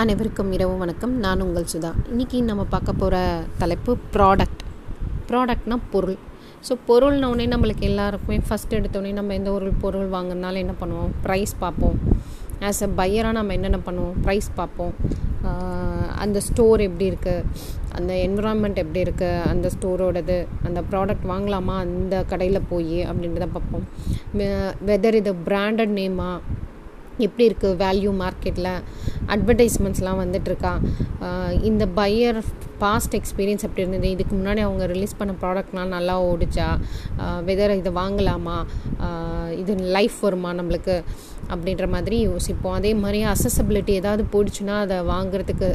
அனைவருக்கும் இரவு வணக்கம். நான் உங்கள் சுதா. இன்றைக்கி நம்ம பார்க்க போகிற தலைப்பு ப்ராடக்ட் ப்ராடக்ட்னா பொருள். ஸோ பொருள்னோடனே நம்மளுக்கு எல்லாருக்குமே ஃபஸ்ட் எடுத்தோடனே நம்ம எந்த ஒரு பொருள் வாங்கினாலும் என்ன பண்ணுவோம்? ப்ரைஸ் பார்ப்போம். ஆஸ் அ பையராக நம்ம என்னென்ன பண்ணுவோம்? ப்ரைஸ் பார்ப்போம். அந்த ஸ்டோர் எப்படி இருக்குது அந்த என்விரான்மெண்ட் எப்படி இருக்குது அந்த ஸ்டோரோடது அந்த ப்ராடக்ட் வாங்கலாமா? அந்த கடையில் போய் அப்படின்றத பார்ப்போம். வெதர் இது பிராண்டட் நேமா எப்படி இருக்குது வேல்யூ மார்க்கெட்டில் அட்வர்டைஸ்மெண்ட்ஸ்லாம் வந்துட்டுருக்கா? இந்த பையர் பாஸ்ட் எக்ஸ்பீரியன்ஸ் எப்படி இருந்தது? இதுக்கு முன்னாடி அவங்க ரிலீஸ் பண்ண ப்ராடக்ட்லாம் நல்லா ஓடிச்சா? வெதர் இதை வாங்கலாமா? இது லைஃப் வருமா நம்மளுக்கு? அப்படின்ற மாதிரி யோசிப்போம். அதே மாதிரி அசசபிலிட்டி ஏதாவது போயிடுச்சுன்னா அதை வாங்குறதுக்கு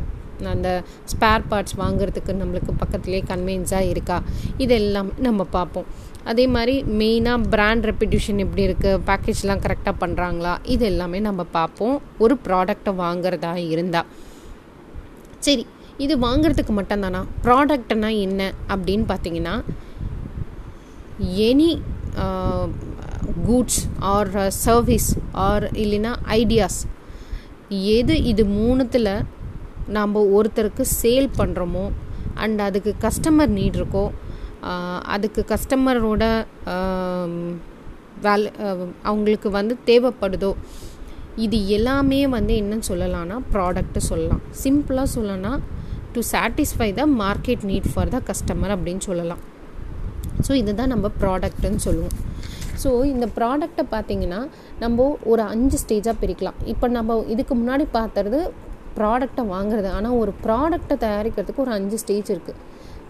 அந்த ஸ்பேர் பார்ட்ஸ் வாங்குறதுக்கு நம்மளுக்கு பக்கத்துலேயே கன்வீன்ஸாக இருக்கா? இதெல்லாம் நம்ம பார்ப்போம். அதே மாதிரி மெயினாக பிராண்ட் ரெப்யூட்டேஷன் எப்படி இருக்குது பேக்கேஜ்லாம் கரெக்டாக பண்ணுறாங்களா இது எல்லாமே நம்ம பார்ப்போம். ஒரு ப்ராடக்டை வாங்குறதா இருந்தால் சரி இது வாங்குறதுக்கு மட்டும்தானா? ப்ராடக்ட்னா என்ன அப்படின்னு பார்த்தீங்கன்னா any goods or service or இல்லைன்னா ஐடியாஸ் எது இது மூணுத்தில் நாம் ஒருத்தருக்கு சேல் பண்ணுறோமோ அண்ட் அதுக்கு கஸ்டமர் நீட் இருக்கோ அதுக்கு கஸ்டமரோட வேல் அவங்களுக்கு வந்து தேவைப்படுதோ இது எல்லாமே வந்து என்னன்னு சொல்லலாம்னா ப்ராடக்ட்டு சொல்லலாம். சிம்பிளாக சொல்லலாம்னா to satisfy the market need for the customer அப்படின்னு சொல்லலாம். ஸோ இதுதான் நம்ம ப்ராடக்ட்டுன்னு சொல்லுவோம். ஸோ இந்த ப்ராடக்டை பார்த்திங்கன்னா நம்ம ஒரு அஞ்சு ஸ்டேஜாக பிரிக்கலாம். இப்போ நம்ம இதுக்கு முன்னாடி பார்த்துறது ப்ராடக்டை வாங்குறது. ஆனால் ஒரு ப்ராடக்டை தயாரிக்கிறதுக்கு ஒரு அஞ்சு ஸ்டேஜ் இருக்குது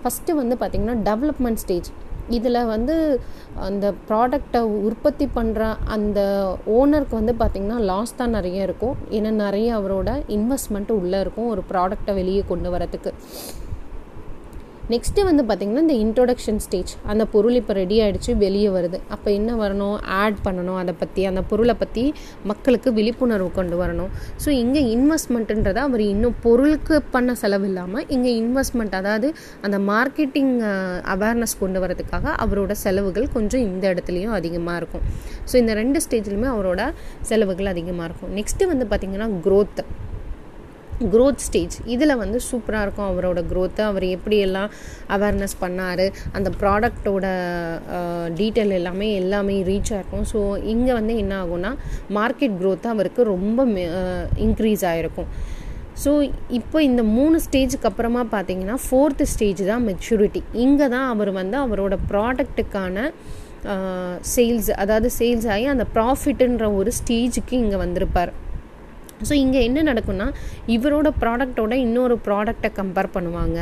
ஃபஸ்ட்டு வந்து பார்த்திங்கன்னா டெவலப்மெண்ட் ஸ்டேஜ் இதில் வந்து அந்த ப்ராடக்டை உற்பத்தி பண்ணுற அந்த ஓனருக்கு வந்து பார்த்திங்கன்னா லாஸ் தான் நிறைய இருக்கும். ஏன்னா நிறைய அவரோட இன்வெஸ்ட்மெண்ட் உள்ளே இருக்கும் ஒரு ப்ராடக்டை வெளியே கொண்டு வரத்துக்கு நெக்ஸ்ட்டு வந்து பார்த்திங்கன்னா இந்த இன்ட்ரொடக்ஷன் ஸ்டேஜ் அந்த பொருள் இப்போ ரெடி ஆகிடுச்சு வெளியே வருது. அப்போ என்ன வரணும்? ஆட் பண்ணணும் அதை பற்றி அந்த பொருளை பற்றி மக்களுக்கு விழிப்புணர்வு கொண்டு வரணும். ஸோ இங்கே இன்வெஸ்ட்மெண்ட்டுன்றதை அவர் இன்னும் பொருளுக்கு பண்ண செலவு இல்லாமல் இங்கே இன்வெஸ்ட்மெண்ட் அதாவது அந்த மார்க்கெட்டிங் அவேர்னஸ் கொண்டு வரதுக்காக அவரோட செலவுகள் கொஞ்சம் இந்த இடத்துலையும் அதிகமாக இருக்கும். ஸோ இந்த ரெண்டு ஸ்டேஜ்லையுமே அவரோட செலவுகள் அதிகமாக இருக்கும். நெக்ஸ்ட்டு வந்து பார்த்திங்கன்னா க்ரோத் க்ரோத் ஸ்டேஜ் இதில் வந்து சூப்பராக இருக்கும் அவரோட க்ரோத்து அவர் எப்படியெல்லாம் அவேர்னஸ் பண்ணார் அந்த ப்ராடக்டோட டீட்டெயில் எல்லாமே எல்லாமே ரீச் ஆகிருக்கும் ஸோ இங்கே வந்து என்ன ஆகும்னா மார்க்கெட் க்ரோத்து அவருக்கு ரொம்ப இன்க்ரீஸ் ஆகிருக்கும் ஸோ இப்போ இந்த மூணு ஸ்டேஜுக்கு அப்புறமா பார்த்தீங்கன்னா ஃபோர்த்து ஸ்டேஜ் தான் மெச்சூரிட்டி இங்கே தான் அவர் வந்து அவரோட ப்ராடக்ட்டுக்கான சேல்ஸ் அதாவது சேல்ஸ் ஆகி அந்த ப்ராஃபிட்டுன்ற ஒரு ஸ்டேஜுக்கு இங்கே வந்திருப்பார். ஸோ இங்கே என்ன நடக்கும்னா இவரோட ப்ராடக்டோட இன்னொரு ப்ராடக்டை கம்பேர் பண்ணுவாங்க.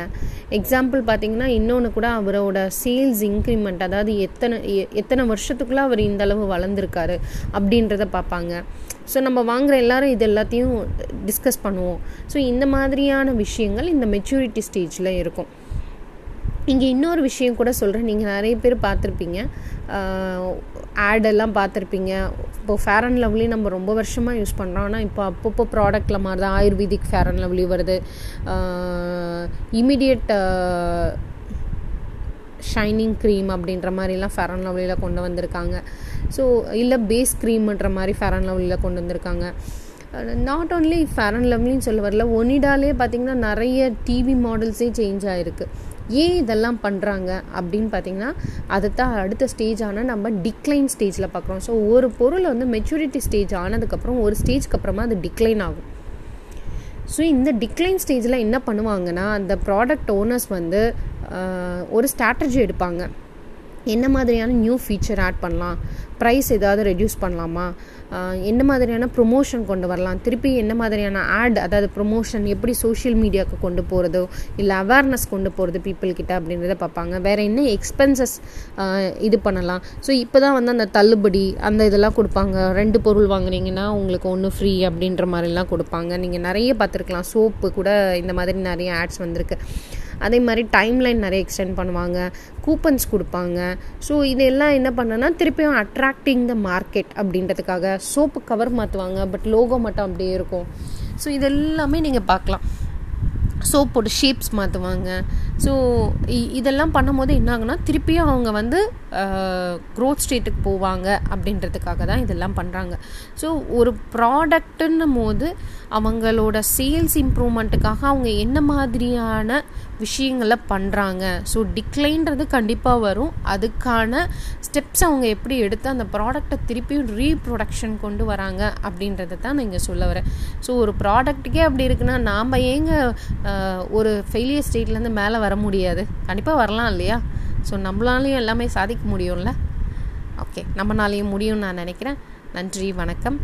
எக்ஸாம்பிள் பார்த்தீங்கன்னா இன்னொன்று கூட அவரோட சேல்ஸ் இன்க்ரிமெண்ட் அதாவது எத்தனை எத்தனை வருஷத்துக்குள்ளே அவர் இந்தளவு வளர்ந்துருக்காரு அப்படின்றத பார்ப்பாங்க ஸோ நம்ம வாங்குகிற எல்லாரும் இது எல்லாத்தையும் டிஸ்கஸ் பண்ணுவோம். ஸோ இந்த மாதிரியான விஷயங்கள் இந்த மெச்சூரிட்டி ஸ்டேஜில் இருக்கும். இங்கே இன்னொரு விஷயம் கூட சொல்கிறேன் நீங்கள் நிறைய பேர் பார்த்துருப்பீங்க. ஆடெல்லாம் பார்த்துருப்பீங்க. இப்போது ஃபேர் அண்ட் லவ்லி நம்ம ரொம்ப வருஷமாக யூஸ் பண்ணுறோம் ஆனால் இப்போ அப்பப்போ ப்ராடக்டில் மாதிரி தான் ஆயுர்வேதிக் ஃபேர் அண்ட் லவ்லி வருது. இமிடியட் ஷைனிங் க்ரீம் அப்படின்ற மாதிரிலாம் ஃபேர் அண்ட் லவ்லியில் கொண்டு வந்திருக்காங்க. ஸோ இல்லை பேஸ் க்ரீம்ன்ற மாதிரி ஃபேர் அண்ட் லவ்லியில் கொண்டு வந்திருக்காங்க. நாட் ஓன்லி ஃபேர் அண்ட் லவ்லின்னு சொல்ல வரல ஒனிடாலே பார்த்திங்கன்னா நிறைய டிவி மாடல்ஸே சேஞ்ச் ஆகிருக்கு ஏன் இதெல்லாம் பண்ணுறாங்க அப்படின்னு பார்த்தீங்கன்னா அதை தான் அடுத்த ஸ்டேஜ் ஆனால் நம்ம டிக்ளைன் ஸ்டேஜில் பார்க்குறோம் ஸோ ஒரு பொருள் வந்து மெச்சூரிட்டி ஸ்டேஜ் ஆனதுக்கப்புறம் ஒரு ஸ்டேஜ்க்கு அப்புறமா அது டிக்ளைன் ஆகும். ஸோ இந்த டிக்ளைன் ஸ்டேஜில் என்ன பண்ணுவாங்கன்னா அந்த ப்ராடக்ட் ஓனர்ஸ் வந்து ஒரு ஸ்ட்ராட்டஜி எடுப்பாங்க. என்ன மாதிரியான நியூ ஃபீச்சர் ஆட் பண்ணலாம்? ப்ரைஸ் ஏதாவது ரெடியூஸ் பண்ணலாமா? என்ன மாதிரியான ப்ரொமோஷன் கொண்டு வரலாம்? திருப்பி என்ன மாதிரியான ஆட் அதாவது ப்ரொமோஷன் எப்படி சோஷியல் மீடியாவுக்கு கொண்டு போகிறதோ இல்லை அவேர்னஸ் கொண்டு போகிறது பீப்புள்கிட்ட அப்படின்றத பார்ப்பாங்க. வேறு என்ன எக்ஸ்பென்சஸ் இது பண்ணலாம்? ஸோ இப்போ தான் வந்து அந்த தள்ளுபடி அந்த இதெல்லாம் கொடுப்பாங்க. ரெண்டு பொருள் வாங்குனீங்கன்னா உங்களுக்கு ஒன்று ஃப்ரீ அப்படின்ற மாதிரிலாம் கொடுப்பாங்க. நீங்கள் நிறைய பார்த்துருக்கலாம். சோப்பு கூட இந்த மாதிரி நிறைய ஆட்ஸ் வந்திருக்கு. அதே மாதிரி டைம்லைன் நிறைய எக்ஸ்டெண்ட் பண்ணுவாங்க கூப்பன்ஸ் கொடுப்பாங்க. ஸோ இதெல்லாம் என்ன பண்ணனா திருப்பியும் அட்ராக்டிங் த மார்க்கெட் அப்படின்றதுக்காக சோப்பு கவர் மாற்றுவாங்க பட் லோகோ மட்டும் அப்படியே இருக்கும். ஸோ இதெல்லாமே நீங்கள் பார்க்கலாம். சோப்போட ஷேப்ஸ் மாற்றுவாங்க ஸோ இதெல்லாம் பண்ணும்போது என்ன ஆகுனா திருப்பியும் அவங்க வந்து க்ரோத் ஸ்டேட்டுக்கு போவாங்க அப்படின்றதுக்காக தான் இதெல்லாம் பண்ணுறாங்க ஸோ ஒரு ப்ராடக்ட்டுன்னும் போது அவங்களோட சேல்ஸ் இம்ப்ரூவ்மெண்ட்டுக்காக அவங்க என்ன மாதிரியான விஷயங்களை பண்ணுறாங்க ஸோ டிக்ளைன்றது கண்டிப்பாக வரும். அதுக்கான ஸ்டெப்ஸ் அவங்க எப்படி எடுத்து அந்த ப்ராடக்டை திருப்பியும் ரீப்ரொடக்ஷன் கொண்டு வராங்க அப்படின்றத தான் நான் இங்கே சொல்ல வரேன். ஸோ ஒரு ப்ராடக்ட்டுக்கே அப்படி இருக்குன்னா நாம் ஏங்க ஒரு ஃபெயிலியர் ஸ்டேட்லேருந்து மேலே வர முடியாது. கண்டிப்பாக வரலாம் இல்லையா? ஸோ நம்மளாலையும் எல்லாமே சாதிக்க முடியும்ல? ஓகே நம்மளாலையும் முடியும்னு நான் நினைக்கிறேன். நன்றி வணக்கம்.